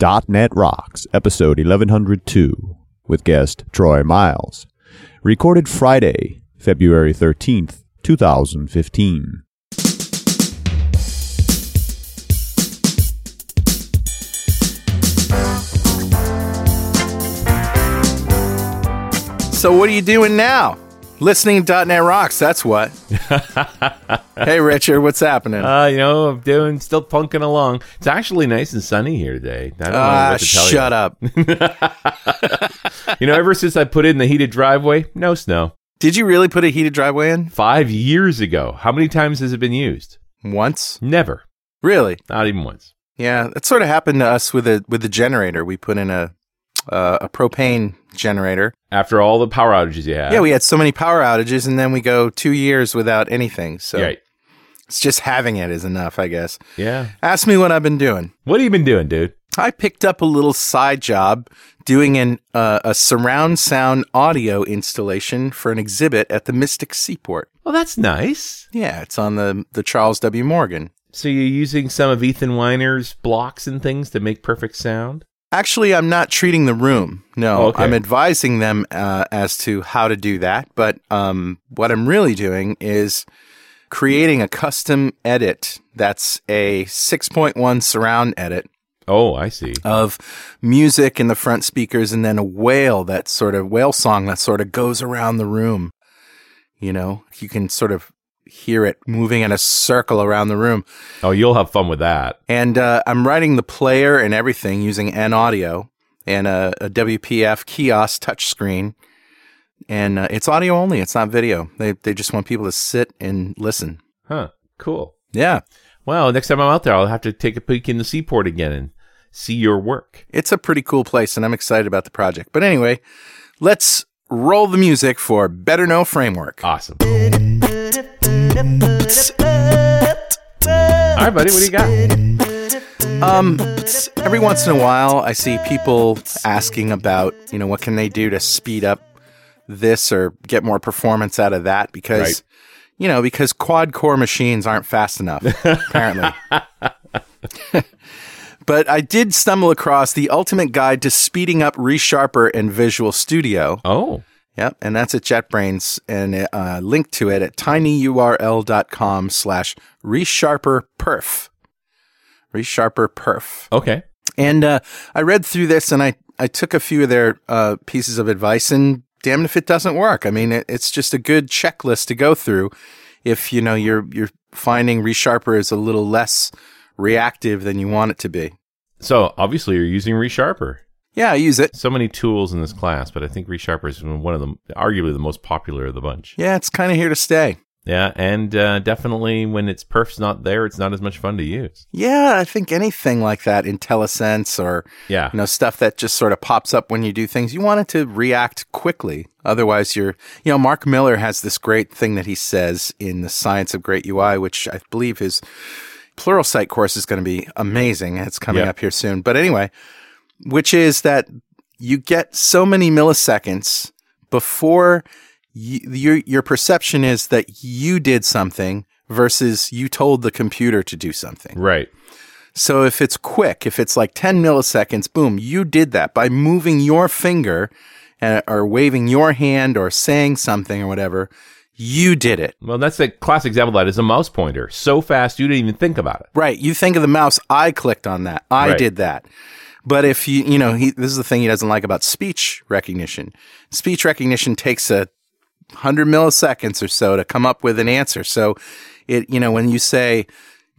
.NET Rocks, episode 1102, with guest Troy Miles. Recorded Friday, February 13th, 2015. So what are you doing now? Listening to .NET Rocks, that's what. hey, Richard, what's happening? Uh, you know, I'm doing still punking along. It's actually nice and sunny here today. I don't know Ah, what to tell shut up. you. You know, ever since I put in the heated driveway, no snow. Did you really put a heated driveway in? Five years ago. How many times has it been used? Once? Never. Really? Not even once. Yeah, that sort of happened to us with a with the generator. We put in a uh, a propane generator. After all the power outages you had. Yeah, we had so many power outages, and then we go two years without anything. So Right. it's just having it is enough, I guess. Yeah. Ask me what I've been doing. What have you been doing, dude? I picked up a little side job doing an uh, a surround sound audio installation for an exhibit at the Mystic Seaport. Well, that's nice. Yeah, it's on the the Charles W. Morgan. So you're using some of Ethan Winer's blocks and things to make perfect sound? Actually, I'm not treating the room. No, Oh, okay. I'm advising them uh, as to how to do that. But um, what I'm really doing is creating a custom edit that's a 6.1 surround edit Oh, I see. of music in the front speakers and then a wail that sort of whale song that sort of goes around the room. You know, you can sort of hear it moving in a circle around the room. Oh, you'll have fun with that. And uh, I'm writing the player and everything using NAudio and a, a WPF kiosk touchscreen. And uh, it's audio only, it's not video. They, they just want people to sit and listen. Huh. Cool. Yeah, Well, next time I'm out there, I'll have to take a peek in the seaport again and see your work. it's a pretty cool place, and I'm excited about the project. But anyway, let's roll the music for Better Know Framework. Awesome. All right, buddy, what do you got? Um, every once in a while, I see people asking about, you know, what can they do to speed up this or get more performance out of that because, Right. you know, because quad core machines aren't fast enough, apparently. but I did stumble across the ultimate guide to speeding up ReSharper and Visual Studio. Oh, Yep, and that's at JetBrains, and uh, link to it at tinyurl.com slash resharper perf. Resharper perf. okay. And uh, I read through this and I, I took a few of their uh, pieces of advice and damn if it doesn't work. I mean, it, it's just a good checklist to go through if, you know, you're, you're finding ReSharper is a little less reactive than you want it to be. So obviously you're using ReSharper. Yeah, I use it. So many tools in this class, but I think ReSharper is one of them, arguably the most popular of the bunch. Yeah, it's kind of here to stay. Yeah, and uh, definitely when its perf's not there, it's not as much fun to use. Yeah, I think anything like that, IntelliSense or Yeah. you know stuff that just sort of pops up when you do things you want it to react quickly otherwise you're you know mark miller has this great thing that he says in the science of great ui which i believe his pluralsight course is going to be amazing it's coming Yeah. up here soon but anyway which is that you get so many milliseconds before you, your your perception is that you did something versus you told the computer to do something Right. so if it's quick, if it's like 10 milliseconds, boom, you did that by moving your finger uh, or waving your hand or saying something or whatever. You did it. Well, that's a classic example of that is a mouse pointer. So fast you didn't even think about it. Right. You think of the mouse. I clicked on that. I Right. did that. But if you, you know, he, this is the thing he doesn't like about speech recognition. Speech recognition takes a hundred milliseconds or so to come up with an answer. So it, you know, when you say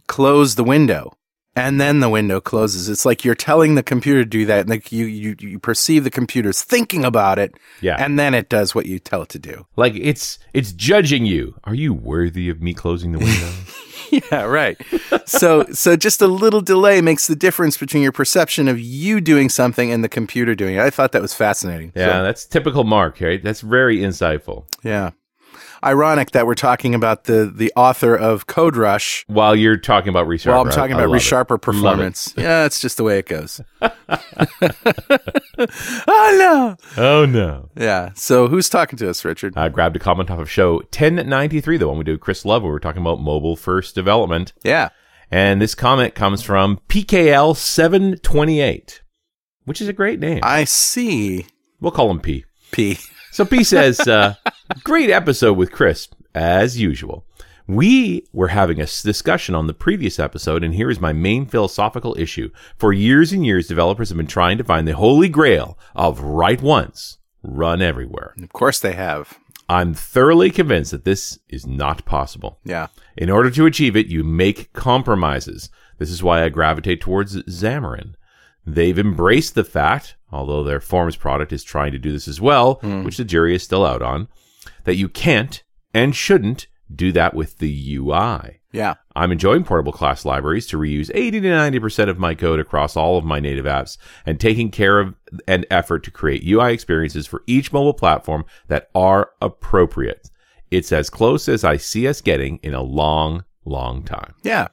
close the window and then the window closes, it's like you're telling the computer to do that. And like you, you, you perceive the computer's thinking about it. Yeah. And then it does what you tell it to do. Like it's it's judging you. Are you worthy of me closing the window? Yeah, right. so so just a little delay makes the difference between your perception of you doing something and the computer doing it. I thought that was fascinating. yeah, So, that's typical Mark, right? That's very insightful. yeah. Ironic that we're talking about the the author of CodeRush While you're talking about ReSharper. while I'm talking I- I about it. ReSharper it. performance. Yeah, it's just the way it goes. oh no. Oh no. Yeah. So who's talking to us, Richard? I grabbed a comment off of show 1093, the one we do with Chris Love, where we're talking about mobile first development. Yeah. And this comment comes from PKL728. which is a great name. I see. we'll call him P. P. So P says, uh, great episode with Chris, as usual. We were having a discussion on the previous episode, and here is my main philosophical issue. For years and years, developers have been trying to find the holy grail of write once, run everywhere. Of course they have. I'm thoroughly convinced that this is not possible. Yeah. In order to achieve it, you make compromises. This is why I gravitate towards Xamarin. They've embraced the fact, although their Forms product is trying to do this as well, hmm. which the jury is still out on, that you can't and shouldn't do that with the UI. Yeah. I'm enjoying portable class libraries to reuse 80 to 90% of my code across all of my native apps and taking care of and effort to create UI experiences for each mobile platform that are appropriate. It's as close as I see us getting in a long, long time. Yeah.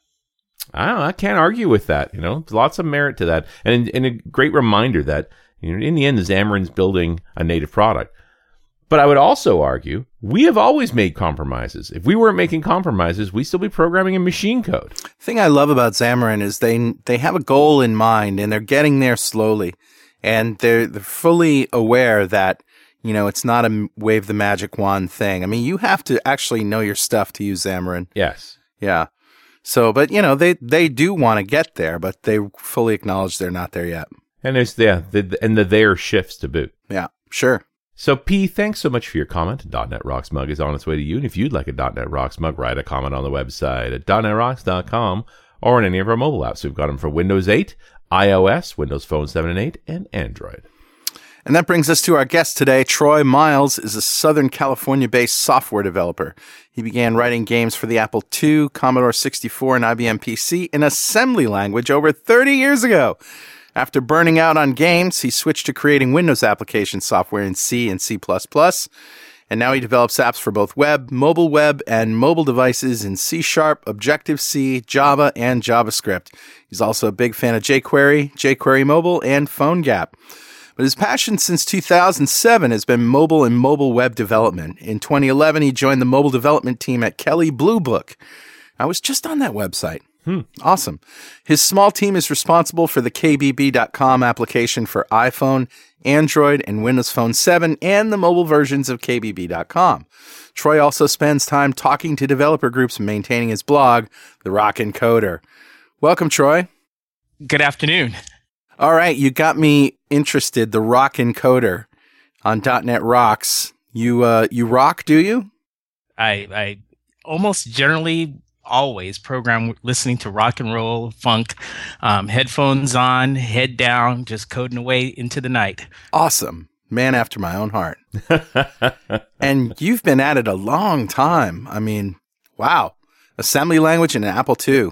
I don't know, I can't argue with that. You know, There's lots of merit to that, and and a great reminder that you know, in the end, Xamarin's building a native product. But I would also argue we have always made compromises. If we weren't making compromises, we'd still be programming in machine code. thing I love about Xamarin is they they have a goal in mind and they're getting there slowly, and they're they're fully aware that you know it's not a wave the magic wand thing. I mean, you have to actually know your stuff to use Xamarin. Yes. Yeah. So, but you know they they do want to get there, but they fully acknowledge they're not there yet. And there's yeah, the, and the there shifts to boot. Yeah. Sure. So P, thanks so much for your comment. .NET Rocks mug is on its way to you. And if you'd like a .NET Rocks mug, write a comment on the website at .NETRocks.com or in any of our mobile apps. We've got them for Windows 8, iOS, Windows Phone 7 and 8, and Android. And that brings us to our guest today. Troy Miles is a Southern California based software developer. He began writing games for the Apple II, Commodore 64, and IBM PC in assembly language over 30 years ago. After burning out on games, he switched to creating Windows application software in C and C. And now he develops apps for both web, mobile web, and mobile devices in C Sharp, Objective C, Java, and JavaScript. He's also a big fan of jQuery, jQuery Mobile, and PhoneGap. But his passion since 2007 has been mobile and mobile web development. In 2011, he joined the mobile development team at Kelley Blue Book. I was just on that website. Hmm. Awesome. His small team is responsible for the KBB.com application for iPhone, Android, and Windows Phone 7 and the mobile versions of KBB.com. Troy also spends time talking to developer groups and maintaining his blog, The Rockin' Coder. Welcome, Troy. Good afternoon. All right, you got me interested. The Rockin' Coder on .NET Rocks. You uh, you rock, do you? I I almost generally always program listening to rock and roll, funk, um, headphones on, head down, just coding away into the night. Awesome, man after my own heart. and you've been at it a long time. I mean, wow, assembly language and Apple II.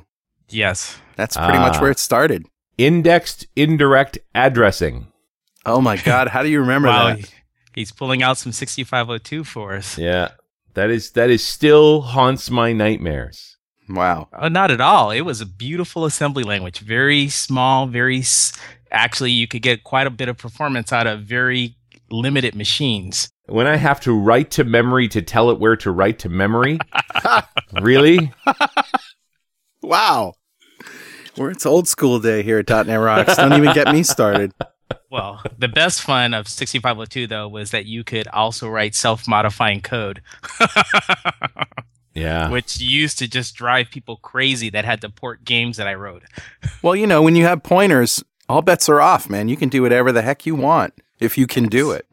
Yes. That's pretty much Ah. where it started. Indexed indirect addressing. Oh my God, how do you remember Wow, that? he- he's pulling out some 6502 for us. Yeah. That is that is still haunts my nightmares. Wow. Oh, not at all. It was a beautiful assembly language. Very small, very s- actually you could get quite a bit of performance out of very limited machines. When I have to write to memory to tell it where to write to memory, really? Wow. We're it's old school day here at .NET Rocks. Don't even get me started. Well, the best fun of 6502 though was that you could also write self-modifying code. Yeah. which used to just drive people crazy that had to port games that I wrote. Well, you know, when you have pointers, all bets are off, man. You can do whatever the heck you want if you can do it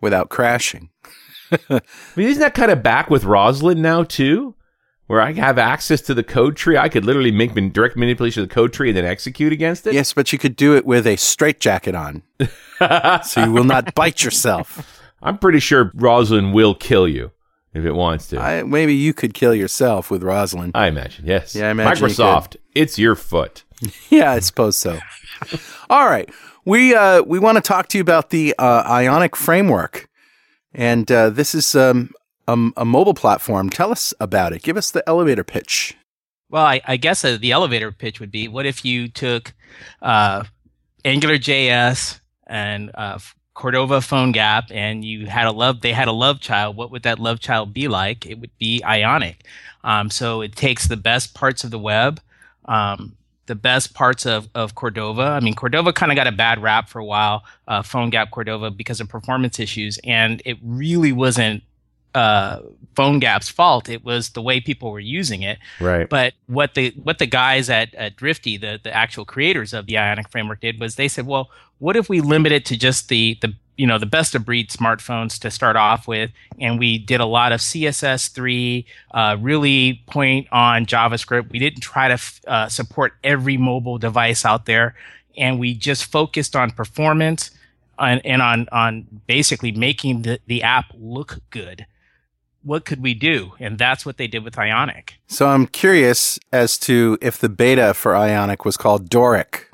without crashing. I mean, isn't that kind of back with Roslyn now too? Where I have access to the code tree, I could literally make direct manipulation of the code tree and then execute against it. Yes, but you could do it with a straitjacket on, so you will not bite yourself. I'm pretty sure Roslyn will kill you if it wants to. I, maybe you could kill yourself with Roslyn. I imagine, yes. Yeah, I imagine you Microsoft, it's your foot. Yeah, I suppose so. All right, we uh, we want to talk to you about the uh, Ionic framework, and uh, this is um, a, a mobile platform. Tell us about it. Give us the elevator pitch. Well, I, I guess uh, the elevator pitch would be: What if you took uh, AngularJS and uh, Cordova PhoneGap, and you had a love? They had a love child. What would that love child be like? It would be Ionic. Um, so it takes the best parts of the web, um, the best parts of, of Cordova. I mean, Cordova kind of got a bad rap for a while, uh, PhoneGap Cordova, because of performance issues, and it really wasn't uh, PhoneGap's fault. It was the way people were using it. Right. But what the what the guys at, at Drifty, the the actual creators of the Ionic framework, did was they said, well, what if we limit it to just the the you know the best of breed smartphones to start off with, and we did a lot of CSS3, uh, really point on JavaScript. We didn't try to f- uh, support every mobile device out there, and we just focused on performance and, and on on basically making the, the app look good what could we do? And that's what they did with Ionic. So I'm curious as to if the beta for Ionic was called Doric.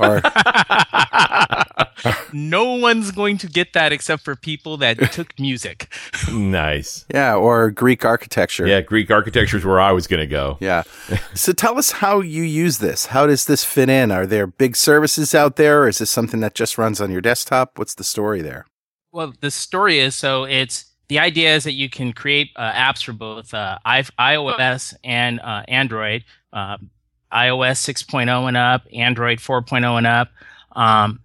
Or no one's going to get that except for people that took music. nice. yeah, or Greek architecture. Yeah, Greek architecture is where I was going to go. Yeah. so tell us how you use this. How does this fit in? Are there big services out there? Or is this something that just runs on your desktop? What's the story there? Well, the story is so it's the idea is that you can create uh, apps for both uh, iOS and uh, Android, um, iOS 6.0 and up, Android 4.0 and up, um,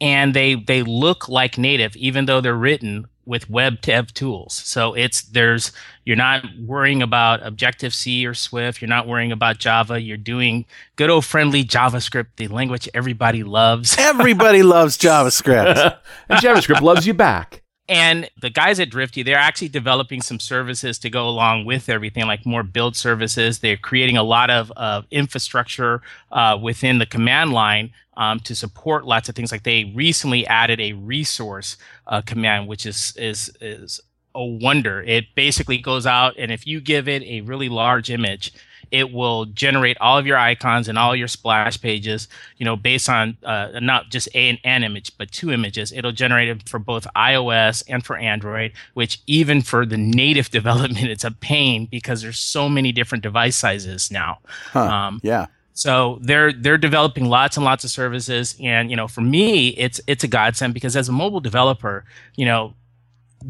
and they they look like native, even though they're written with web dev tools. So it's there's you're not worrying about Objective C or Swift. You're not worrying about Java. You're doing good old friendly JavaScript, the language everybody loves. Everybody loves JavaScript. and JavaScript loves you back. And the guys at Drifty, they're actually developing some services to go along with everything, like more build services. They're creating a lot of uh, infrastructure uh, within the command line um, to support lots of things. Like they recently added a resource uh, command, which is is is a wonder. It basically goes out, and if you give it a really large image, it will generate all of your icons and all your splash pages, you know, based on uh, not just a, an image, but two images. It'll generate it for both iOS and for Android, which even for the native development, it's a pain because there's so many different device sizes now. Huh. Um, yeah. so they're they're developing lots and lots of services, and you know, for me, it's it's a godsend because as a mobile developer, you know,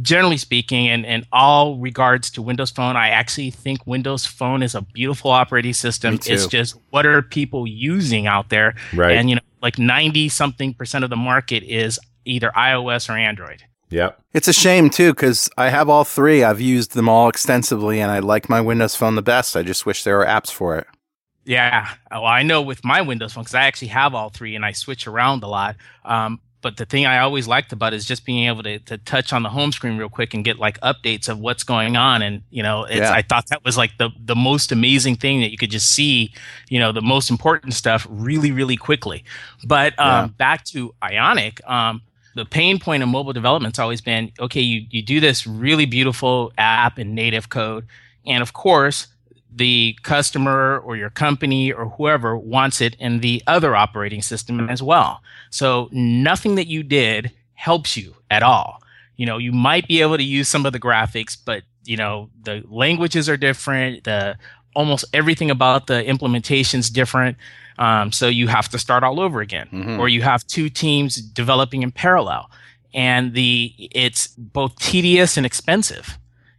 generally speaking, and in all regards to Windows Phone, I actually think Windows Phone is a beautiful operating system. Me too. It's just what are people using out there, Right. and you know, like ninety something percent of the market is either iOS or Android. Yep. It's a shame too, because I have all three. I've used them all extensively, and I like my Windows Phone the best. I just wish there were apps for it. Yeah, well, I know with my Windows Phone because I actually have all three and I switch around a lot. Um, but the thing I always liked about it is just being able to, to touch on the home screen real quick and get like updates of what's going on. And you know, it's, Yeah. I thought that was like the the most amazing thing that you could just see, you know, the most important stuff really really quickly. But um, Yeah. back to Ionic. Um, the pain point of mobile development's always been okay. You you do this really beautiful app in native code, and of course the customer or your company or whoever wants it in the other operating system as well. So nothing that you did helps you at all. You know, you might be able to use some of the graphics, but you know, the languages are different. The almost everything about the implementation's different. Um, so you have to start all over again, Mhm. or you have two teams developing in parallel, and the it's both tedious and expensive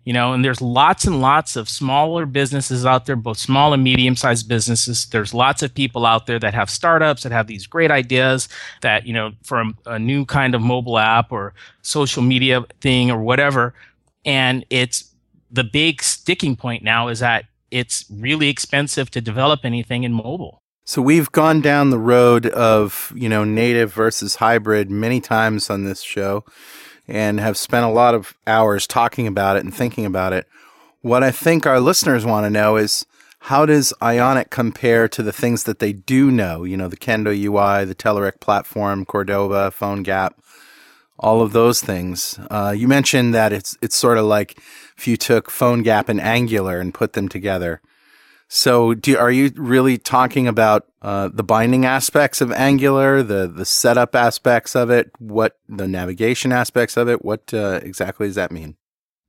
you know and there's lots and lots of smaller businesses out there both small and medium sized businesses. There's lots of people out there that have startups that have these great ideas that you know for a, a new kind of mobile app or social media thing or whatever. And it's the big sticking point now is that it's really expensive to develop anything in mobile. So we've gone down the road of, you know, native versus hybrid many times on this show and have spent a lot of hours talking about it and thinking about it. What I think our listeners want to know is how does Ionic compare to the things that they do know? You know, the Kendo UI, the Telerik platform, Cordova, PhoneGap, all of those things. Uh, you mentioned that it's it's sort of like if you took PhoneGap and Angular and put them together. So, do, are you really talking about uh, the binding aspects of Angular, the the setup aspects of it, what the navigation aspects of it? What uh, exactly does that mean?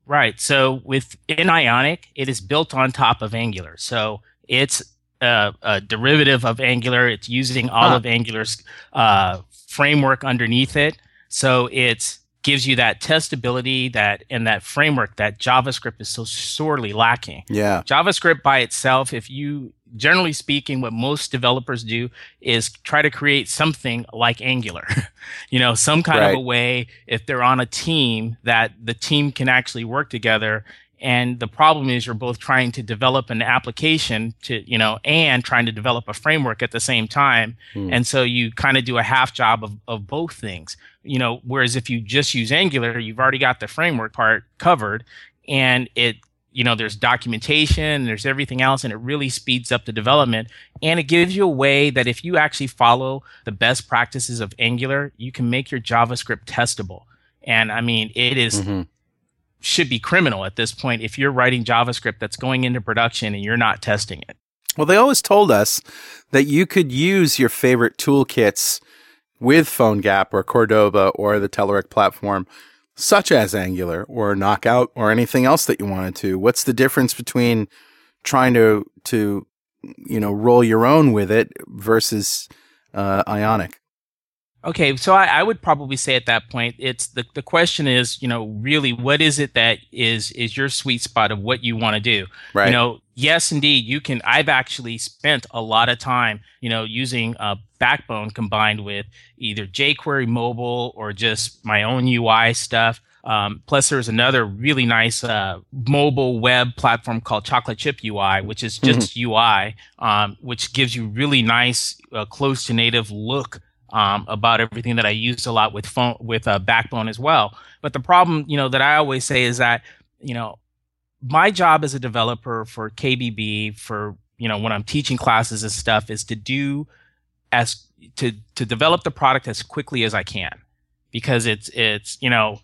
Right. So within Ionic, it is built on top of Angular. So it's a, a derivative of Angular. It's using all Huh. of Angular's uh, framework underneath it. So it gives you that testability that and that framework that JavaScript is so sorely lacking. Yeah, JavaScript by itself, if you generally speaking, what most developers do is try to create something like Angular. you know, some kind right. of a way if they're on a team that the team can actually work together. And the problem is you're both trying to develop an application to, you know, and trying to develop a framework at the same time. Hmm. And so you kind of do a half job of, of both things. You know, whereas if you just use Angular, you've already got the framework part covered and it you know there's documentation there's everything else and it really speeds up the development and it gives you a way that if you actually follow the best practices of angular you can make your javascript testable and i mean it is, mm-hmm. Should be criminal at this point if you're writing javascript that's going into production and you're not testing it well they always told us that you could use your favorite toolkits with PhoneGap or Cordova or the Telerik platform such as Angular or Knockout or anything else that you wanted to? What's the difference between trying to to you know roll your own with it versus uh, Ionic? Okay, so I, I, would probably say at that point, it's the, the question is, you know, really what is it that is is your sweet spot of what you want to do? Right. You know, yes, indeed, you can. I've actually spent a lot of time, you know, using a Backbone combined with either jQuery mobile or just my own UI stuff. Um, plus, there's another really nice uh, mobile web platform called Chocolate Chip UI, which is just mm-hmm. UI, um, which gives you really nice, uh, close to native look um, about everything that I used a lot with phone with uh, Backbone as well. But the problem, you know, that I always say is that you know my job as a developer for KBB for you know when I'm teaching classes and stuff is to do as to to develop the product as quickly as I can because it's it's you know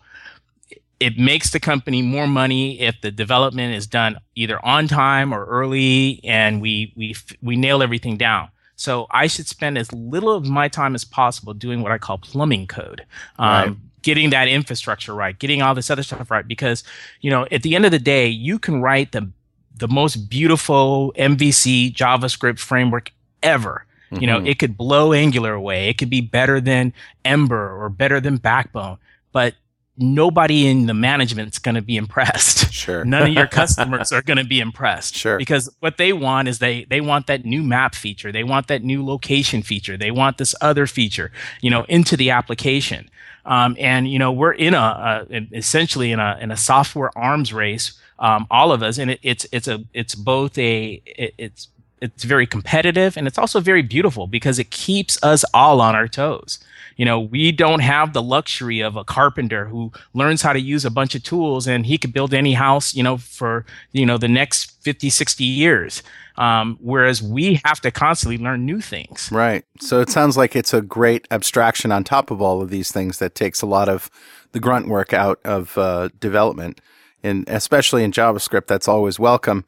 it makes the company more money if the development is done either on time or early and we we we nail everything down so I should spend as little of my time as possible doing what I call plumbing code. Um, right. Getting that infrastructure right, getting all this other stuff right, because you know at the end of the day, you can write the the most beautiful MVC JavaScript framework ever. Mm-hmm. You know, mm-hmm. it could blow Angular away. It could be better than Ember or better than Backbone, but nobody in the management's going to be impressed. Sure. None of your customers are going to be impressed. Sure. Because what they want is they they want that new map feature. They want that new location feature. They want this other feature, you know, into the application. Um, and you know, we're in a, a, essentially in a in a software arms race, um, all of us, and it, it's it's a it's both a it, it's it's very competitive and it's also very beautiful because it keeps us all on our toes. You know, we don't have the luxury of a carpenter who learns how to use a bunch of tools and he could build any house, you know, for, you know, the next 50, 60 years. Um, whereas we have to constantly learn new things. Right. So it sounds like it's a great abstraction on top of all of these things that takes a lot of the grunt work out of uh, development. And especially in JavaScript, that's always welcome.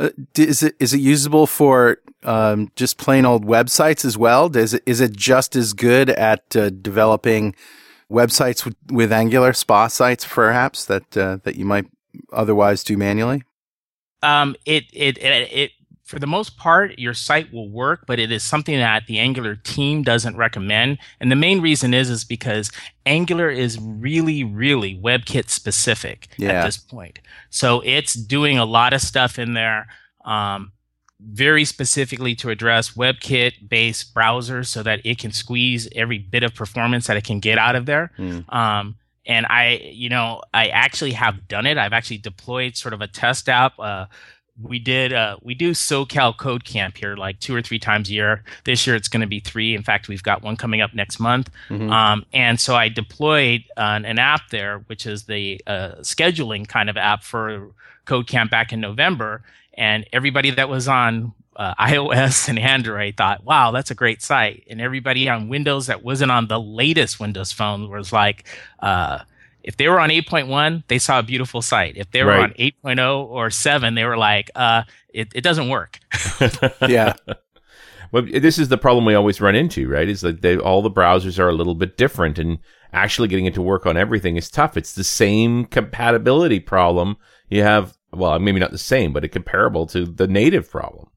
Uh, is it is it usable for um, just plain old websites as well? Does it is it just as good at uh, developing websites with, with Angular SPA sites, perhaps that uh, that you might otherwise do manually? Um, it, it it it for the most part, your site will work, but it is something that the Angular team doesn't recommend. And the main reason is is because Angular is really, really WebKit specific yeah. at this point. So it's doing a lot of stuff in there. Um, very specifically to address WebKit based browsers so that it can squeeze every bit of performance that it can get out of there. Mm. Um, and I, you know, I actually have done it. I've actually deployed sort of a test app. Uh, we did uh, we do SoCal Code Camp here like two or three times a year. This year it's going to be three. In fact, we've got one coming up next month. Mm-hmm. Um, and so I deployed uh, an app there, which is the uh, scheduling kind of app for Code Camp back in November. And everybody that was on uh, iOS and Android thought, wow, that's a great site. And everybody on Windows that wasn't on the latest Windows phone was like, uh, if they were on 8.1, they saw a beautiful site. If they were right. on 8.0 or 7, they were like, uh, it, it doesn't work. yeah. Well, this is the problem we always run into, right? Is that they, all the browsers are a little bit different, and actually getting it to work on everything is tough. It's the same compatibility problem you have. Well, maybe not the same, but a comparable to the native problem.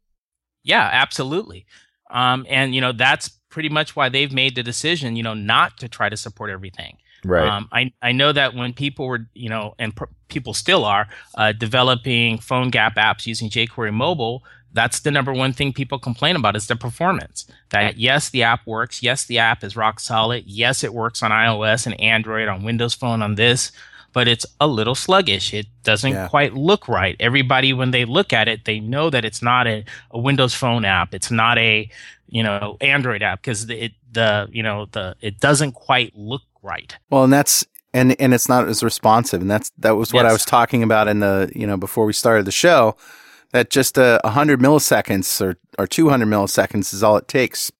Yeah, absolutely. Um, and you know that's pretty much why they've made the decision, you know, not to try to support everything. Right. Um, I I know that when people were, you know, and pr- people still are uh, developing PhoneGap apps using jQuery mobile, that's the number one thing people complain about is the performance. That yes, the app works. Yes, the app is rock solid. Yes, it works on iOS and Android, on Windows Phone, on this, but it's a little sluggish. It doesn't Yeah. quite look right. Everybody, when they look at it, they know that it's not a, a Windows Phone app. It's not a you know Android app because it the you know the it doesn't quite look right. Well, and that's and and it's not as responsive, and that's that was what I was talking about in the you know before we started the show. That just a uh, hundred milliseconds or or two hundred milliseconds is all it takes,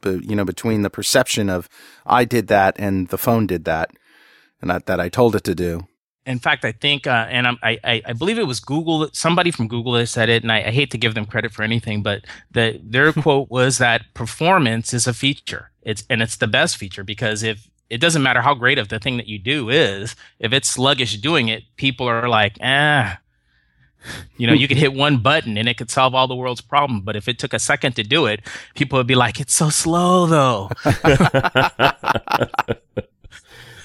but you know between the perception of I did that and the phone did that, and that that I told it to do. in fact, I think, uh, and I'm, I, I, I believe it was Google, somebody from Google that said it, and I, I hate to give them credit for anything, but the, their quote was that performance is a feature. It's, and it's the best feature because if it doesn't matter how great of the thing that you do is, if it's sluggish doing it, people are like, ah, you know, you could hit one button and it could solve all the world's problem. But if it took a second to do it, people would be like, it's so slow though.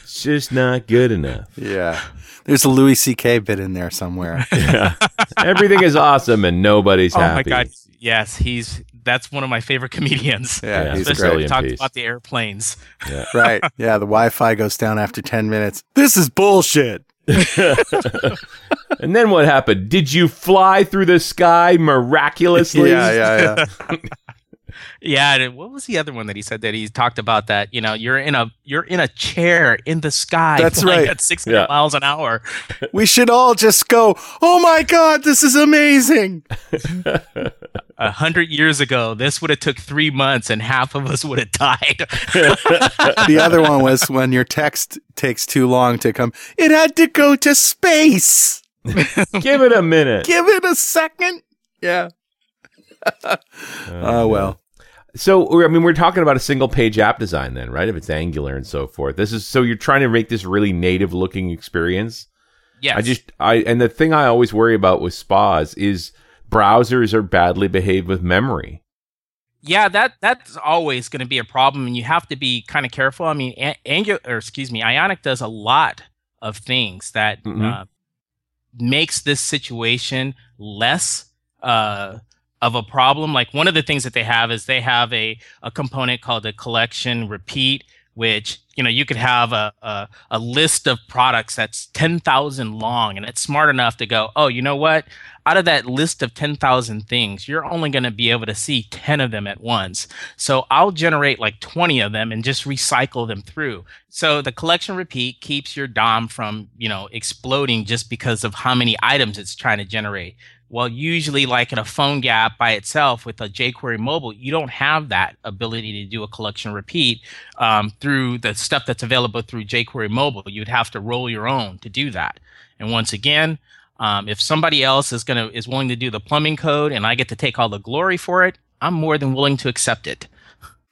It's just not good enough. Yeah, there's a Louis C.K. bit in there somewhere. yeah Everything is awesome and nobody's happy. Oh happy. my God. Yes. He's, that's one of my favorite comedians. Yeah, Yeah, he's it's Especially great. he brilliant talks piece. about the airplanes. right? Yeah, the Wi-Fi goes down after ten minutes. This is bullshit. And then what happened? Did you fly through the sky miraculously? Yeah, yeah, yeah. Yeah, and what was the other one that he said that he talked about that, you know, you're in a you're in a chair in the sky That's right. at 600 Yeah. miles an hour. we should all just go. Oh my god, this is amazing. A hundred years ago, this would have took three months, and half of us would have died. the other one was when your text takes too long to come. It had to go to space. Give it a minute. Give it a second. Yeah. Oh, oh well. So, I mean, we're talking about a single page app design then, right? If it's Angular and so forth. This is so you're trying to make this really native looking experience. yes, I just, I, and the thing I always worry about with spas is browsers are badly behaved with memory. yeah, that that's always going to be a problem, and you have to be kind of careful. I mean, A- Angular, or excuse me, Ionic does a lot of things that Mhm. uh, makes this situation less uh, of a problem. Like one of the things that they have is they have a, a component called a collection repeat, which you know you could have a, a, a list of products that's 10,000 long and it's smart enough to go, oh, you know what? Out of that list of 10,000 things, you're only going to be able to see 10 of them at once. So I'll generate like 20 of them and just recycle them through. So the collection repeat keeps your DOM from, you know, exploding just because of how many items it's trying to generate. Well, usually, like in a PhoneGap by itself with a jQuery mobile, you don't have that ability to do a collection repeat um, through the stuff that's available through jQuery mobile. You'd have to roll your own to do that. And once again, um, if somebody else is gonna is willing to do the plumbing code and I get to take all the glory for it, I'm more than willing to accept it.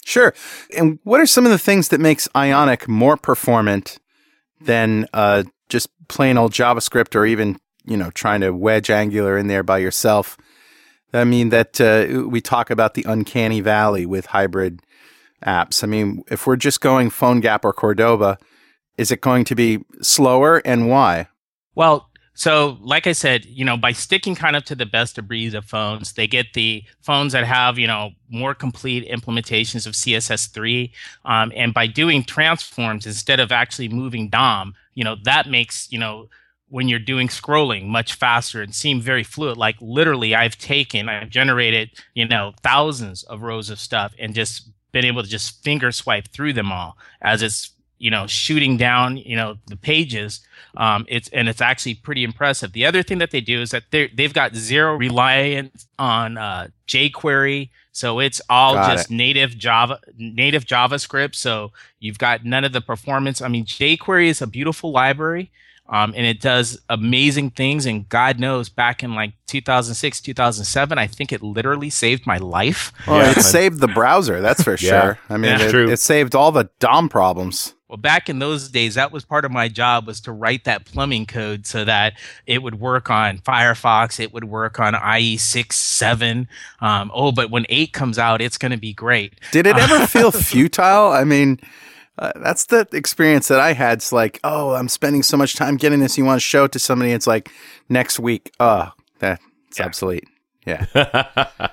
Sure. And what are some of the things that makes Ionic more performant than uh, just plain old JavaScript or even you know trying to wedge Angular in there by yourself? I mean that uh, we talk about the uncanny valley with hybrid apps. I mean, if we're just going PhoneGap or Cordova, is it going to be slower and why? Well, so like I said, you know, by sticking kind of to the best of breed of phones, they get the phones that have, you know, more complete implementations of CSS3. Um, and by doing transforms instead of actually moving DOM, you know, that makes, you know, when you're doing scrolling much faster and seem very fluid. Like literally, I've taken, I've generated, you know, thousands of rows of stuff and just been able to just finger swipe through them all as it's, you know, shooting down, you know, the pages um, it's and it's actually pretty impressive. The other thing that they do is that they they've got zero reliance on uh, jQuery, so it's all Got just native Java native JavaScript. So you've got none of the performance. I mean, jQuery is a beautiful library. Um, and it does amazing things. And God knows, back in like 2006, 2007, I think it literally saved my life. Well, Yeah. it saved the browser, that's for Yeah. sure. I mean, Yeah. it, True. it saved all the DOM problems. Well, back in those days, that was part of my job was to write that plumbing code so that it would work on Firefox, it would work on IE six, seven. Um, oh, but when eight comes out, it's going to be great. Did it ever feel futile? I mean, uh, that's the experience that I had. It's like, oh, I'm spending so much time getting this. You want to show it to somebody. It's like next week. Oh, that's Yeah. obsolete. Yeah.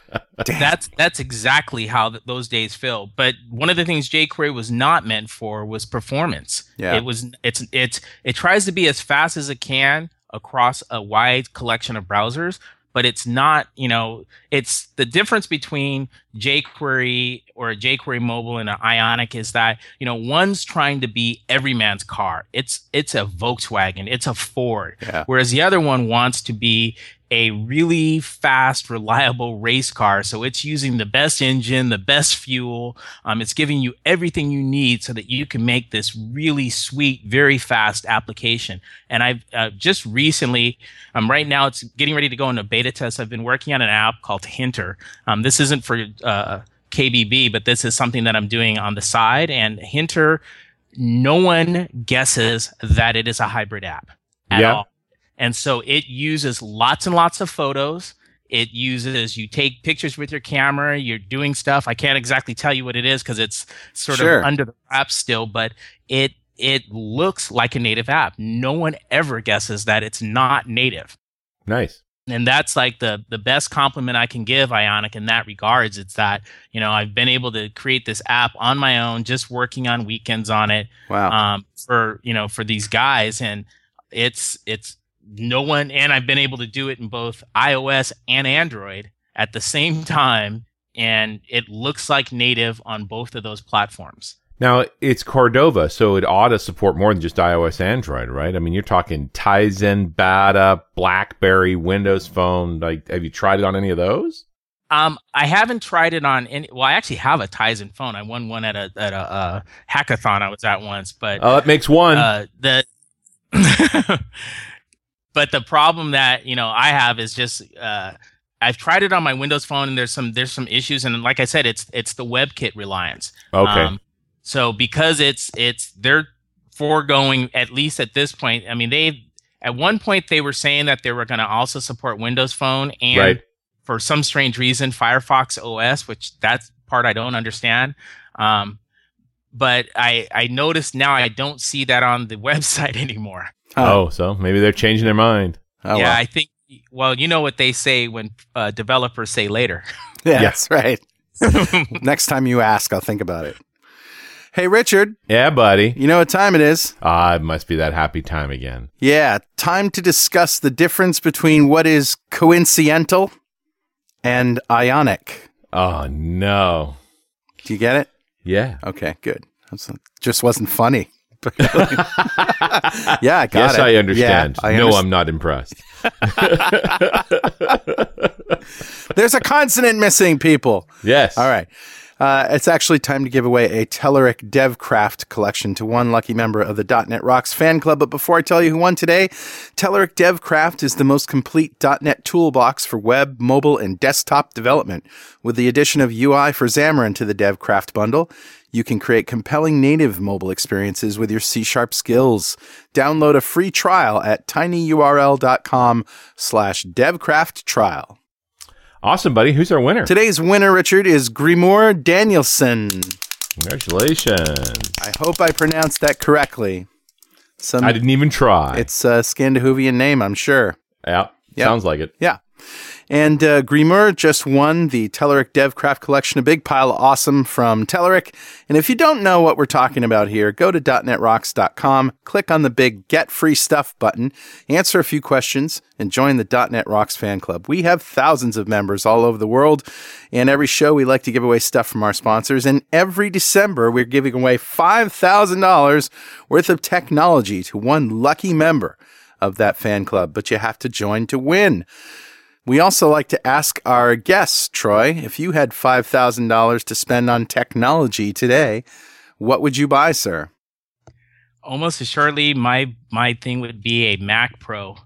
That's that's exactly how th- those days feel. But one of the things jQuery was not meant for was performance. Yeah. It was it's it's it tries to be as fast as it can across a wide collection of browsers, but it's not, you know, it's the difference between jQuery or a jQuery mobile and an Ionic is that, you know, one's trying to be every man's car. It's it's a Volkswagen, it's a Ford. Yeah. Whereas the other one wants to be a really fast, reliable race car. So it's using the best engine, the best fuel. Um, it's giving you everything you need so that you can make this really sweet, very fast application. And I've uh, just recently, um, right now, it's getting ready to go into beta test. I've been working on an app called Hinter. Um, this isn't for uh, KBB, but this is something that I'm doing on the side. And Hinter, no one guesses that it is a hybrid app at Yeah. all. And so it uses lots and lots of photos. It uses you take pictures with your camera, you're doing stuff. I can't exactly tell you what it is because it's sort Sure. of under the wrap still, but it it looks like a native app. No one ever guesses that it's not native. nice. And that's like the the best compliment I can give Ionic in that regards. It's that, you know, I've been able to create this app on my own, just working on weekends on it wow. um, for you know for these guys, and it's it's no one, and I've been able to do it in both iOS and Android at the same time, and it looks like native on both of those platforms. Now it's Cordova, so it ought to support more than just iOS, Android, right? I mean, you're talking Tizen, Bada, BlackBerry, Windows Phone. Like, have you tried it on any of those? Um, I haven't tried it on any. Well, I actually have a Tizen phone. I won one at a at a uh, hackathon I was at once, but Oh, that makes one. uh, the but the problem that you know I have is just uh, I've tried it on my Windows phone and there's some there's some issues and like I said it's it's the WebKit reliance. okay. Um, so because it's it's they're foregoing at least at this point. I mean they at one point they were saying that they were going to also support Windows Phone and Right. for some strange reason Firefox OS, which that's part I don't understand. Um, but I I noticed now I don't see that on the website anymore. Oh, so maybe they're changing their mind. Oh, yeah, well. I think. Well, you know what they say when uh, developers say later. yeah, Yeah. that's right. Next time you ask, I'll think about it. Hey, Richard, Yeah, buddy. you know what time it is? Ah, it must be that happy time again. Yeah, time to discuss the difference between what is coincidental and ionic. Oh no. Do you get it? Yeah. Okay, good. That's just wasn't funny. yeah, I got yes, it. I understand. Yeah, I no, I'm not impressed. There's a consonant missing, people. Yes. All right. Uh, it's actually time to give away a Telerik DevCraft collection to one lucky member of the .NET Rocks fan club. But before I tell you who won today, Telerik DevCraft is the most complete .NET toolbox for web, mobile, and desktop development. With the addition of UI for Xamarin to the DevCraft bundle, you can create compelling native mobile experiences with your C-sharp skills. Download a free trial at tinyurl.com slash devcraft trial. Awesome, buddy. Who's our winner? Today's winner, Richard, is Grimoire Danielson. Congratulations. I hope I pronounced that correctly. Some, I didn't even try. It's a Scandinavian name, I'm sure. yeah. Yep. Sounds like it. Yeah. And uh, just won the Telerik DevCraft Collection, a big pile of awesome from Telerik. And if you don't know what we're talking about here, go to .netrocks.com, click on the big Get Free Stuff button, answer a few questions, and join the .NET Rocks fan club. We have thousands of members all over the world, and every show we like to give away stuff from our sponsors. And every December, we're giving away $5,000 worth of technology to one lucky member of that fan club, but you have to join to win. We also like to ask our guests, Troy, if you had $5,000 to spend on technology today, what would you buy, sir? Almost assuredly, my my thing would be a Mac Pro.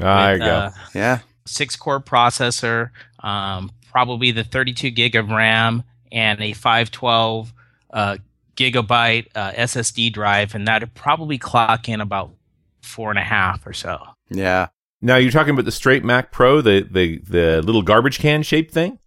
Ah, there with, you go. uh, Yeah. six core processor, um, probably the 32 gig of RAM, and a 512 uh, gigabyte uh, SSD drive, and that'd probably clock in about four and a half or so. Yeah. Now you're talking about the straight Mac Pro, the the the little garbage can shaped thing?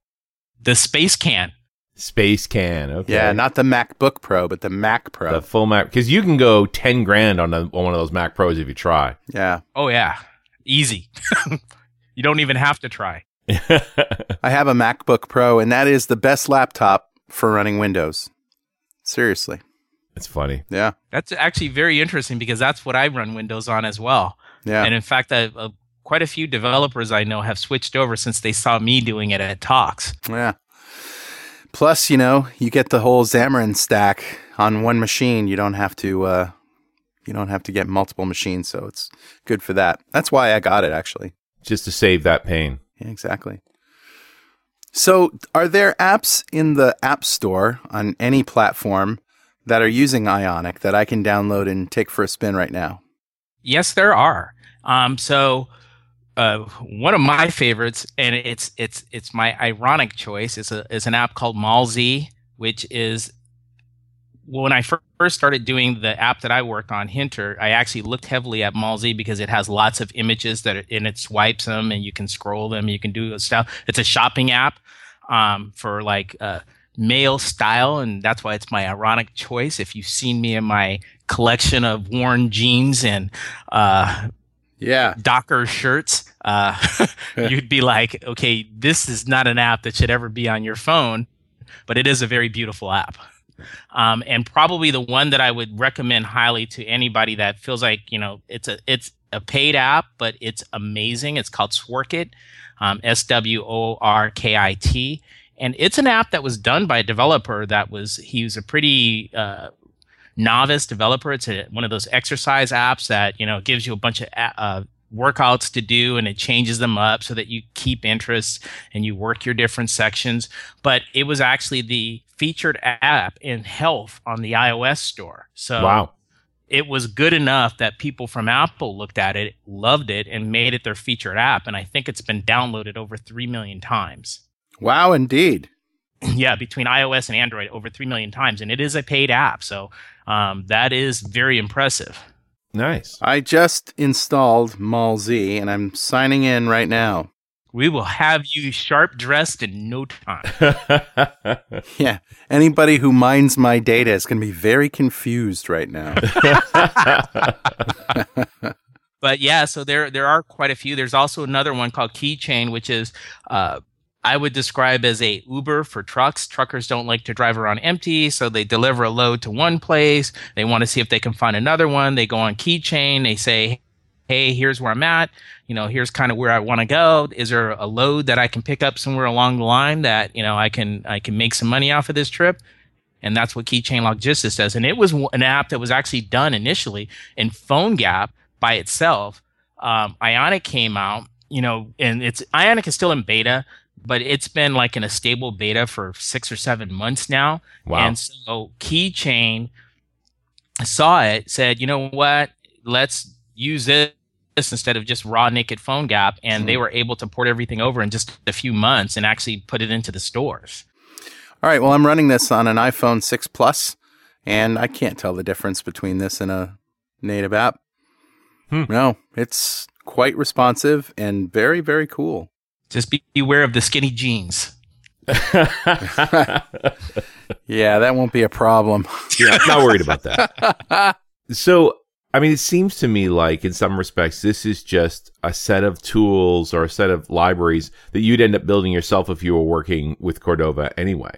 The Space Can. Space can. Okay. Yeah. Not the MacBook Pro, but the Mac Pro. the full Mac because you can go 10 grand on, a, on one of those Mac Pros if you try. yeah. Oh yeah, easy. you don't even have to try. I have a MacBook Pro, and that is the best laptop for running Windows. Seriously. It's funny. Yeah. That's actually very interesting because that's what I run Windows on as well. Yeah. And in fact, I, uh, quite a few developers I know have switched over since they saw me doing it at talks. Yeah. Plus, you know, you get the whole Xamarin stack on one machine. You don't have to uh, you don't have to get multiple machines, so it's good for that. That's why I got it actually. Just to save that pain. Yeah, exactly. So, are there apps in the App Store on any platform that are using Ionic that I can download and take for a spin right now? Yes, there are. Um, so uh, one of my favorites, and it's it's it's my ironic choice, is a is an app called Mallzee, which is when I first started doing the app that I worked on, Hinter, I actually looked heavily at Mallzee because it has lots of images that are, and it swipes them and you can scroll them, you can do stuff. It's a shopping app um, for like uh, male style, and that's why it's my ironic choice. If you've seen me in my collection of worn jeans and uh, yeah, Docker shirts, uh, you'd be like, okay, this is not an app that should ever be on your phone, but it is a very beautiful app. Um, and probably the one that I would recommend highly to anybody that feels like you know it's a it's a paid app, but it's amazing. It's called Sworkit, um, S W O R K I T, and it's an app that was done by a developer that was he was a pretty uh, novice developer. It's a, one of those exercise apps that you know gives you a bunch of uh, workouts to do and it changes them up so that you keep interest and you work your different sections. But it was actually the featured app in health on the iOS store. So wow. It was good enough that people from Apple looked at it, loved it, and made it their featured app. And I think it's been downloaded over 3 million times. Wow, indeed. yeah, between iOS and Android, over 3 million times. And it is a paid app. So um, that is very impressive. Nice. I just installed Mallzee and I'm signing in right now. We will have you sharp dressed in no time. yeah. Anybody who mines my data is going to be very confused right now. but yeah, so there there are quite a few. There's also another one called Keychain, which is uh, I would describe as a Uber for trucks. Truckers don't like to drive around empty, so they deliver a load to one place. They want to see if they can find another one. They go on Keychain. They say, "Hey, here's where I'm at. You know, here's kind of where I want to go. Is there a load that I can pick up somewhere along the line that you know I can I can make some money off of this trip?" And that's what Keychain Logistics does. And it was an app that was actually done initially in PhoneGap by itself. Um, Ionic came out, you know, and it's Ionic is still in beta but it's been like in a stable beta for six or seven months now. Wow. And so Keychain saw it, said, you know what, let's use this instead of just raw naked PhoneGap. And mm-hmm. they were able to port everything over in just a few months and actually put it into the stores. All right. Well, I'm running this on an iPhone 6 Plus, and I can't tell the difference between this and a native app. Hmm. No, it's quite responsive and very, very cool. Just be beware of the skinny jeans. yeah, that won't be a problem. Yeah, not worried about that. so, I mean, it seems to me like in some respects, this is just a set of tools or a set of libraries that you'd end up building yourself if you were working with Cordova anyway.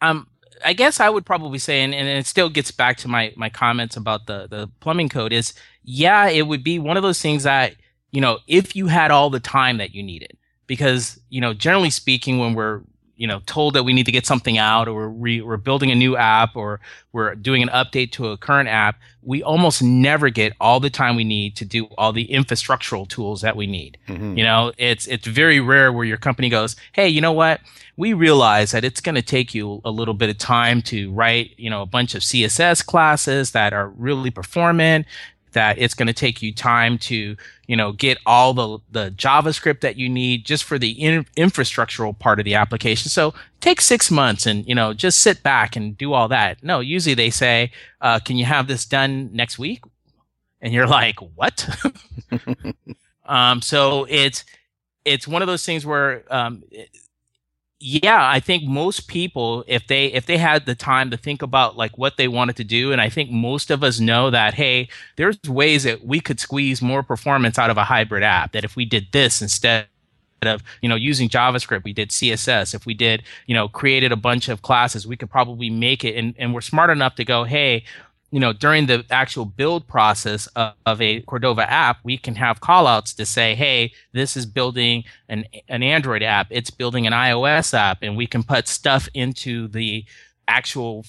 Um, I guess I would probably say, and, and it still gets back to my, my comments about the, the plumbing code is, yeah, it would be one of those things that, you know, if you had all the time that you needed, because you know generally speaking when we're you know told that we need to get something out or we're, we're building a new app or we're doing an update to a current app we almost never get all the time we need to do all the infrastructural tools that we need mm-hmm. you know it's it's very rare where your company goes hey you know what we realize that it's going to take you a little bit of time to write you know a bunch of css classes that are really performant that it's going to take you time to you know get all the the javascript that you need just for the in, infrastructural part of the application. So take six months and you know just sit back and do all that. No usually they say uh, can you have this done next week? And you're like what? Um, so it's it's one of those things where um, yeah i think most people if they if they had the time to think about like what they wanted to do and i think most of us know that hey there's ways that we could squeeze more performance out of a hybrid app that if we did this instead of you know using javascript we did css if we did you know created a bunch of classes we could probably make it and, and we're smart enough to go hey you know during the actual build process of, of a cordova app we can have callouts to say hey this is building an, an android app it's building an ios app and we can put stuff into the actual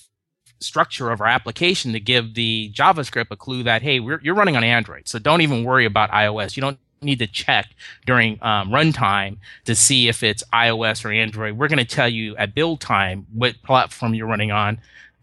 structure of our application to give the javascript a clue that hey you're running on android so don't even worry about ios you don't need to check during um, runtime to see if it's iOS or Android. We're going to tell you at build time what platform you're running on.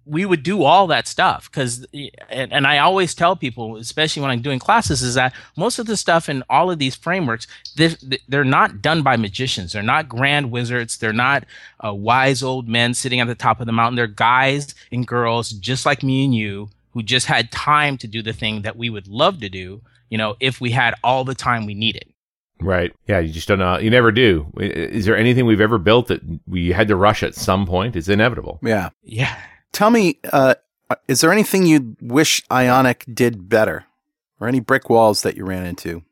We would do all that stuff because, and, and, I always tell people, especially when I'm doing classes, is that most of the stuff in all of these frameworks, they're, they're not done by magicians. They're not grand wizards. They're not uh, wise old men sitting at the top of the mountain. They're guys and girls just like me and you who just had time to do the thing that we would love to do you know, if we had all the time we needed. Right. Yeah. You just don't know. You never do. Is there anything we've ever built that we had to rush at some point? It's inevitable. Yeah. Yeah. Tell me, uh, is there anything you wish Ionic did better or any brick walls that you ran into?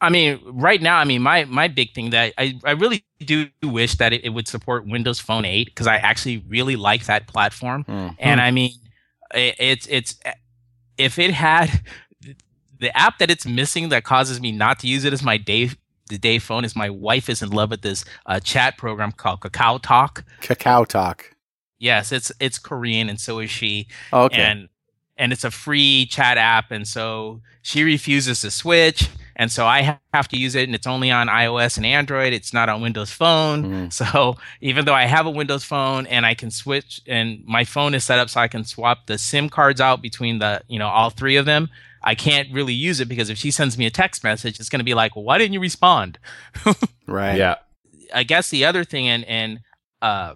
I mean, right now, I mean, my, my big thing that I, I really do wish that it, it would support Windows Phone 8 because I actually really like that platform. Mm-hmm. And I mean, it, it's, it's, if it had the app that it's missing that causes me not to use it as my day the day phone is my wife is in love with this uh, chat program called Kakao Talk. Kakao Talk. Yes, it's it's Korean and so is she. Oh, okay. And and it's a free chat app and so she refuses to switch and so I have to use it and it's only on iOS and Android. It's not on Windows Phone. Mm. So even though I have a Windows Phone and I can switch and my phone is set up so I can swap the SIM cards out between the, you know, all three of them, I can't really use it because if she sends me a text message, it's going to be like, well, why didn't you respond? right. Yeah. I guess the other thing, and and uh,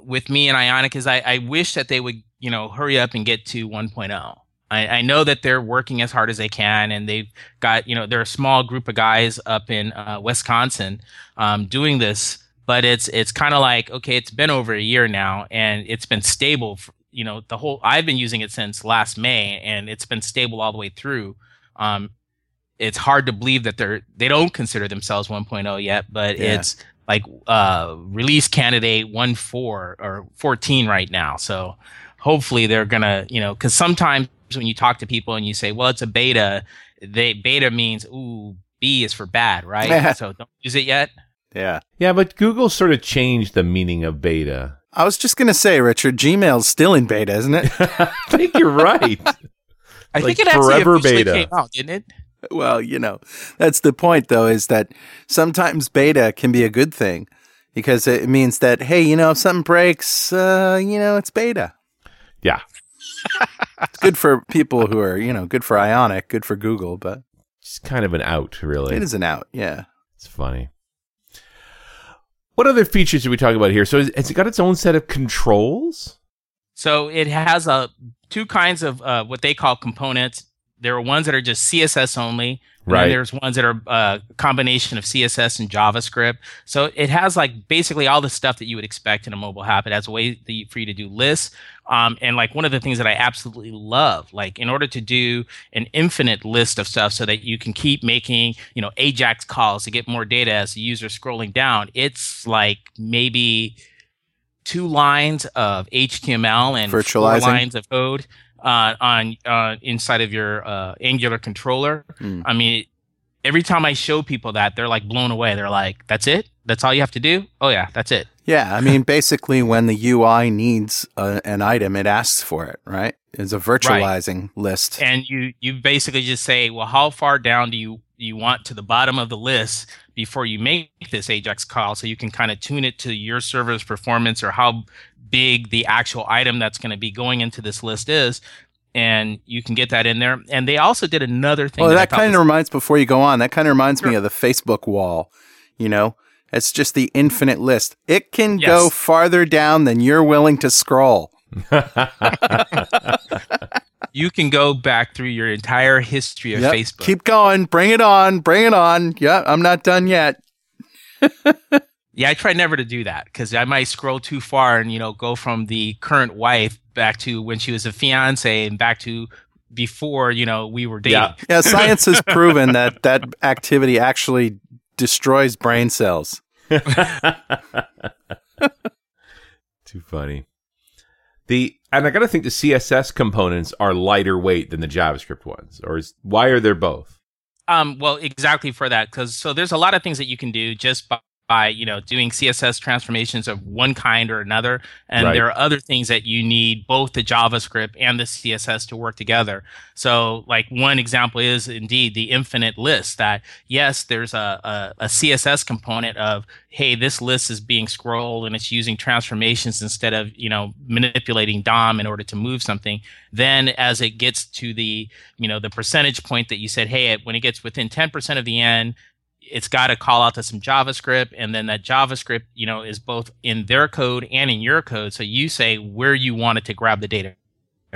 with me and Ionic is I, I wish that they would you know hurry up and get to 1.0. I, I know that they're working as hard as they can, and they've got you know they're a small group of guys up in uh, Wisconsin um, doing this but it's it's kind of like okay it's been over a year now and it's been stable for, you know the whole I've been using it since last May and it's been stable all the way through. Um, it's hard to believe that they're they don't consider themselves 1.0 yet, but yeah. it's like uh, release candidate one four or 14 right now. So hopefully they're gonna you know because sometimes when you talk to people and you say well it's a beta, they beta means ooh B is for bad, right? so don't use it yet. Yeah. Yeah, but Google sort of changed the meaning of beta. I was just going to say, Richard, Gmail's still in beta, isn't it? I think you're right. I like think it forever actually beta. came out, didn't it? Well, you know, that's the point, though, is that sometimes beta can be a good thing because it means that, hey, you know, if something breaks, uh, you know, it's beta. Yeah. it's good for people who are, you know, good for Ionic, good for Google, but it's kind of an out, really. It is an out, yeah. It's funny. What other features did we talk about here? So has it got its own set of controls? So it has a uh, two kinds of uh, what they call components. There are ones that are just CSS only, right? there's ones that are a uh, combination of CSS and JavaScript. So it has like basically all the stuff that you would expect in a mobile app. It has a way for you to do lists, um, and like one of the things that I absolutely love, like in order to do an infinite list of stuff so that you can keep making, you know, Ajax calls to get more data as the user scrolling down, it's like maybe two lines of HTML and four lines of code uh, on uh, inside of your uh, Angular controller. Mm. I mean, every time I show people that, they're like blown away. They're like, "That's it? That's all you have to do? Oh yeah, that's it." Yeah, I mean, basically, when the UI needs a, an item, it asks for it, right? It's a virtualizing right. list, and you you basically just say, well, how far down do you you want to the bottom of the list before you make this Ajax call, so you can kind of tune it to your server's performance or how big the actual item that's going to be going into this list is and you can get that in there. And they also did another thing. Well, that, that kind of reminds before you go on. That kind of reminds sure. me of the Facebook wall. You know, it's just the infinite list. It can yes. go farther down than you're willing to scroll. you can go back through your entire history of yep. Facebook. Keep going. Bring it on. Bring it on. Yeah, I'm not done yet. yeah, I try never to do that because I might scroll too far and you know go from the current wife back to when she was a fiance and back to before you know we were dating. Yeah, yeah science has proven that that activity actually destroys brain cells. Too funny. The and I got to think the CSS components are lighter weight than the JavaScript ones, or is why are there both? Um, well, exactly for that, because so there's a lot of things that you can do just by by you know doing css transformations of one kind or another. And right. there are other things that you need both the javascript and the css to work together. So like one example is indeed the infinite list that yes there's a, a, a css component of hey this list is being scrolled and it's using transformations instead of you know manipulating dom in order to move something. Then as it gets to the you know the percentage point that you said hey when it gets within 10% of the end it's got to call out to some JavaScript, and then that JavaScript, you know, is both in their code and in your code. So you say where you want it to grab the data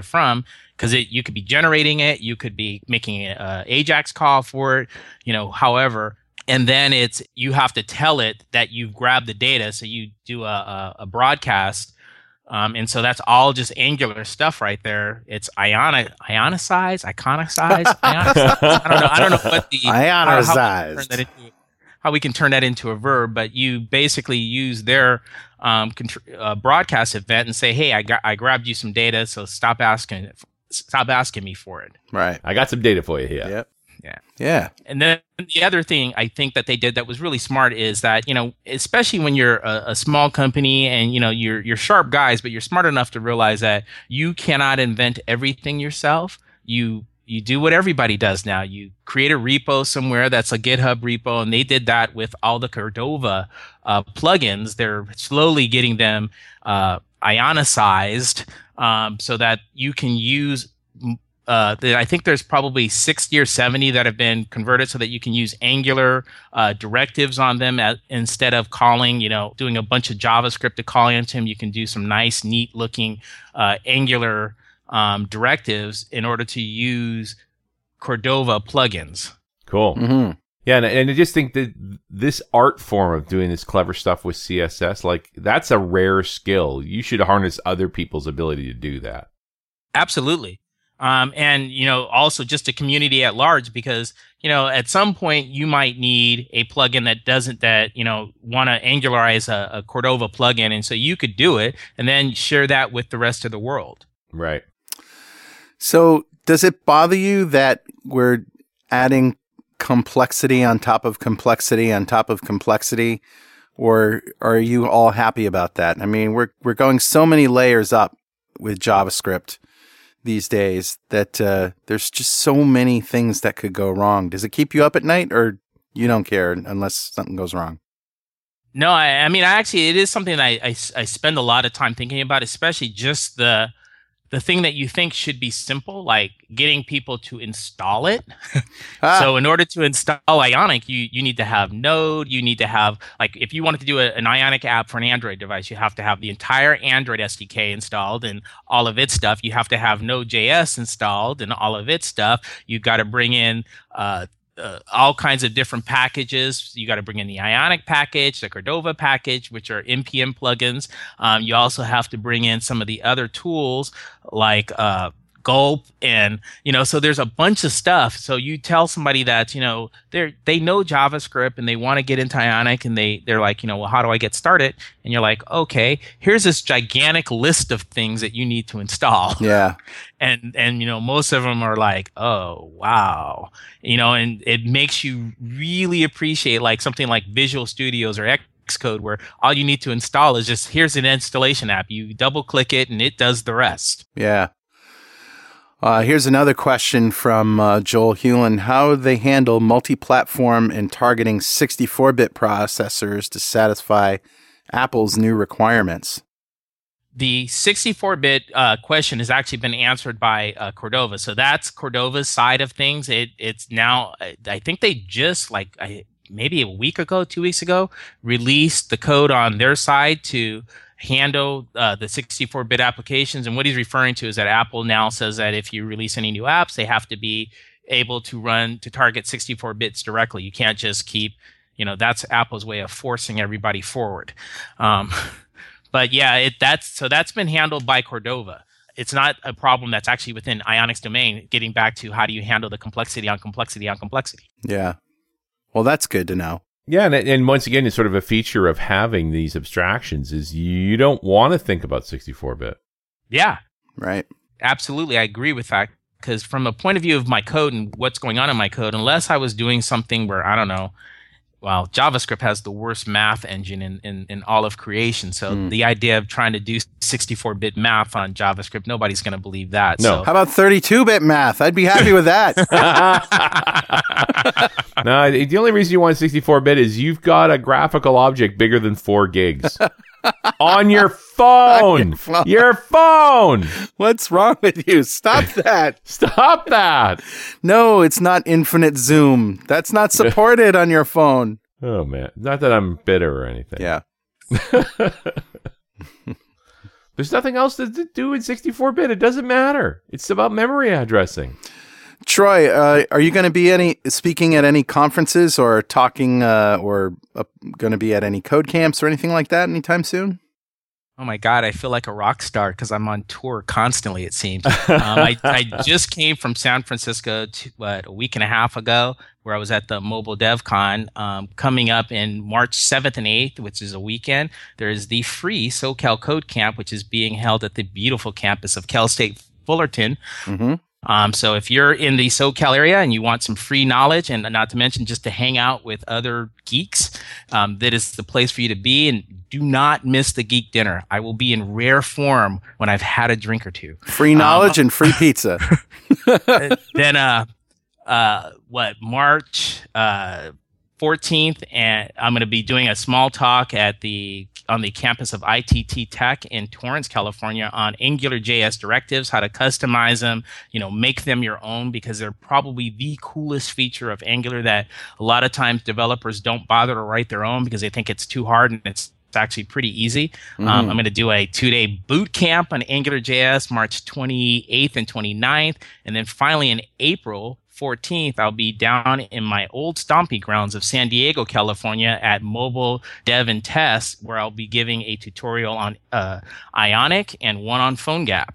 from, because it you could be generating it, you could be making an AJAX call for it, you know, however. And then it's you have to tell it that you've grabbed the data. So you do a, a, a broadcast um, and so that's all just angular stuff right there. It's ionic, ionicize, iconicize, ionicize. I don't know. I don't know what the ionicize. How, how, how, we can turn that into a verb, but you basically use their um, contr- uh, broadcast event and say, "Hey, I got, I grabbed you some data, so stop asking, stop asking me for it." Right. I got some data for you here. Yep. Yeah. Yeah. And then the other thing I think that they did that was really smart is that, you know, especially when you're a, a, small company and, you know, you're, you're sharp guys, but you're smart enough to realize that you cannot invent everything yourself. You, you do what everybody does now. You create a repo somewhere that's a GitHub repo, and they did that with all the Cordova uh, plugins. They're slowly getting them uh, ionicized um, so that you can use uh, I think there's probably 60 or 70 that have been converted so that you can use Angular uh, directives on them at, instead of calling, you know, doing a bunch of JavaScript to call into them. You can do some nice, neat looking uh, Angular um, directives in order to use Cordova plugins. Cool. Mm-hmm. Yeah, and, and I just think that this art form of doing this clever stuff with CSS, like that's a rare skill. You should harness other people's ability to do that. Absolutely um, and you know also just a community at large because you know at some point you might need a plugin that doesn't that you know want to angularize a, a, cordova plugin and so you could do it and then share that with the rest of the world. Right. So does it bother you that we're adding complexity on top of complexity on top of complexity? Or are you all happy about that? I mean we're we're going so many layers up with javascript these days that uh, there's just so many things that could go wrong. Does it keep you up at night, or you don't care unless something goes wrong? No, I, I mean, I actually, it is something I, I, I spend a lot of time thinking about, especially just the the thing that you think should be simple, like getting people to install it. ah. So in order to install Ionic, you, you need to have Node. You need to have, like, if you wanted to do a, an Ionic app for an Android device, you have to have the entire Android SDK installed and all of its stuff. You have to have Node.js installed and all of its stuff. You've got to bring in uh, uh, all kinds of different packages. You got to bring in the Ionic package, the Cordova package, which are npm plugins. Um, you also have to bring in some of the other tools like uh, gulp and you know so there's a bunch of stuff so you tell somebody that you know they they know javascript and they want to get into ionic and they they're like you know well how do i get started and you're like okay here's this gigantic list of things that you need to install yeah and and you know most of them are like oh wow you know and it makes you really appreciate like something like visual studios or Xcode where all you need to install is just here's an installation app. You double click it and it does the rest. Yeah. Uh, here's another question from uh, Joel Hewlin. How they handle multi-platform and targeting 64-bit processors to satisfy Apple's new requirements? The 64-bit uh, question has actually been answered by uh, Cordova. So that's Cordova's side of things. It, it's now, I think they just like maybe a week ago, two weeks ago, released the code on their side to handle uh, the 64 bit applications. And what he's referring to is that Apple now says that if you release any new apps, they have to be able to run to target 64 bits directly. You can't just keep, you know, that's Apple's way of forcing everybody forward. Um, but yeah, it, that's so that's been handled by Cordova. It's not a problem that's actually within Ionic's domain. Getting back to how do you handle the complexity on complexity on complexity? Yeah. Well, that's good to know. Yeah, and, and once again, it's sort of a feature of having these abstractions is you don't want to think about 64-bit. Yeah, Right. absolutely. I agree with that because from a point of view of my code and what's going on in my code, unless I was doing something where I don't know, well, JavaScript has the worst math engine in, in, in all of creation. So Mm. the idea of trying to do 64-bit math on JavaScript, nobody's going to believe that. No. How about 32 bit math? I'd be happy with that. no, the only reason you want 64-bit is you've got a graphical object bigger than four gigs on your phone. phone. Your phone. What's wrong with you? Stop that. Stop that. No, it's not infinite zoom. That's not supported on your phone. Oh man, not that I'm bitter or anything. Yeah. There's nothing else to do in 64-bit. It doesn't matter. It's about memory addressing. Troy, uh, are you going to be any speaking at any conferences or talking uh, or uh, going to be at any code camps or anything like that anytime soon? Oh my God, I feel like a rock star because I'm on tour constantly, it seems. Um, I, I just came from San Francisco to, what, a week and a half ago, where I was at the Mobile Dev Con. Um, coming up in March 7th and 8th, which is a weekend, there is the free SoCal Code Camp, which is being held at the beautiful campus of Cal State Fullerton. Mm-hmm. Um, so if you're in the SoCal area and you want some free knowledge, and not to mention just to hang out with other geeks, um, that is the place for you to be. And do not miss the geek dinner. I will be in rare form when I've had a drink or two. Free knowledge and free pizza. then, uh, uh, what March uh, 14th, and I'm going to be doing a small talk at the on the campus of ITT Tech in Torrance, California, on Angular JS directives, how to customize them, you know, make them your own because they're probably the coolest feature of Angular that a lot of times developers don't bother to write their own because they think it's too hard and it's it's actually pretty easy. Um, I'm going to do a two day boot camp on AngularJS March 28th and 29th. And then finally in April 14th, I'll be down in my old stomping grounds of San Diego, California at Mobile Dev and Test, where I'll be giving a tutorial on uh, Ionic and one on PhoneGap.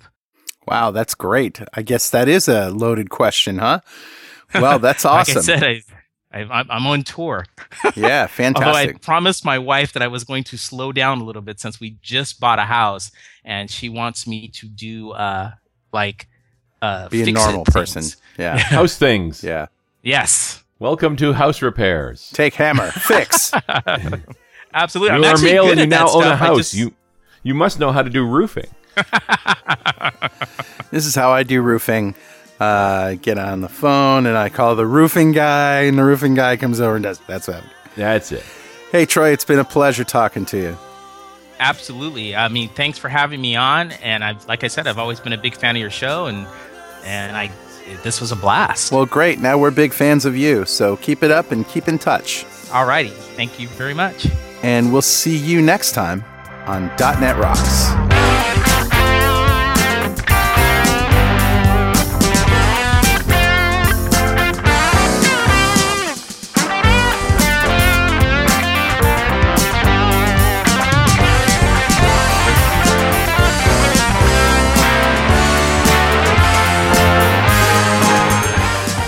Wow, that's great. I guess that is a loaded question, huh? Well, that's Like I said, I, I, I'm on tour. yeah, fantastic. Although I promised my wife that I was going to slow down a little bit since we just bought a house, and she wants me to do uh like uh Be a fix-it normal person. things. Yeah. House things. Yeah. Yes, Welcome to house repairs. Take hammer, fix. absolutely. I'm you are male and you now that own a stuff. I house. just- You you must know how to do roofing. this is how I do roofing. Uh, get on the phone and I call the roofing guy, and the roofing guy comes over and does. That's what. That's it. Hey Troy, it's been a pleasure talking to you. absolutely. I mean, thanks for having me on. And I've like I said, I've always been a big fan of your show, and and I this was a blast. Well, great. Now we're big fans of you, so keep it up and keep in touch. Alrighty, thank you very much. And we'll see you next time on .NET Rocks.